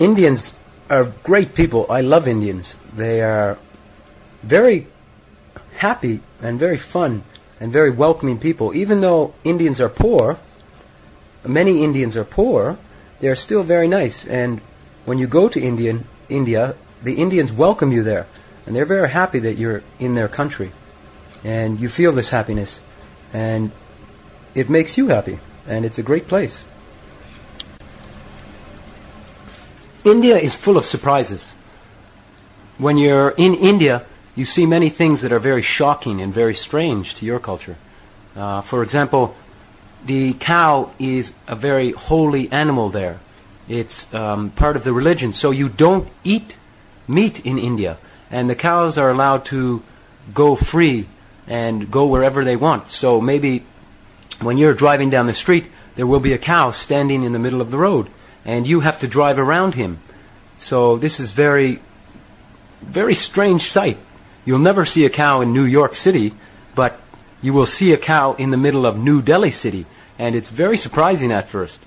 Indians are great people. I love Indians. They are very happy and very fun and very welcoming people. Even though Indians are poor, many Indians are poor, they are still very nice. And when you go to Indian India, the Indians welcome you there, and they're very happy that you're in their country, and you feel this happiness, and it makes you happy, and it's a great place. India is full of surprises. When you're in India, you see many things that are very shocking and very strange to your culture. Uh, for example, the cow is a very holy animal there. It's um, part of the religion, so you don't eat meat in India, and the cows are allowed to go free and go wherever they want. So maybe when you're driving down the street, there will be a cow standing in the middle of the road, and you have to drive around him. So this is very, very strange sight. You'll never see a cow in New York City, but you will see a cow in the middle of New Delhi City, and it's very surprising at first.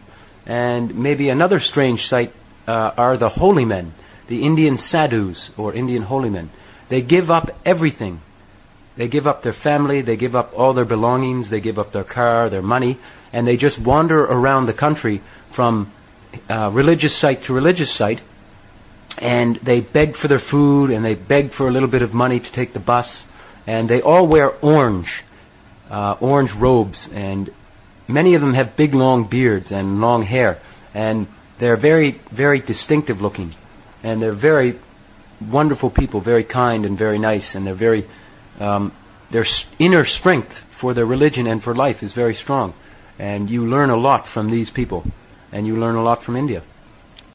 And maybe another strange sight uh, are the holy men, the Indian sadhus or Indian holy men. They give up everything. They give up their family, they give up all their belongings, they give up their car, their money, and they just wander around the country from uh, religious site to religious site, and they beg for their food, and they beg for a little bit of money to take the bus, and they all wear orange, uh, orange robes, and many of them have big long beards and long hair, and they're very, very distinctive looking, and they're very wonderful people, very kind and very nice, and they're very um, their inner strength for their religion and for life is very strong. And you learn a lot from these people, and you learn a lot from India.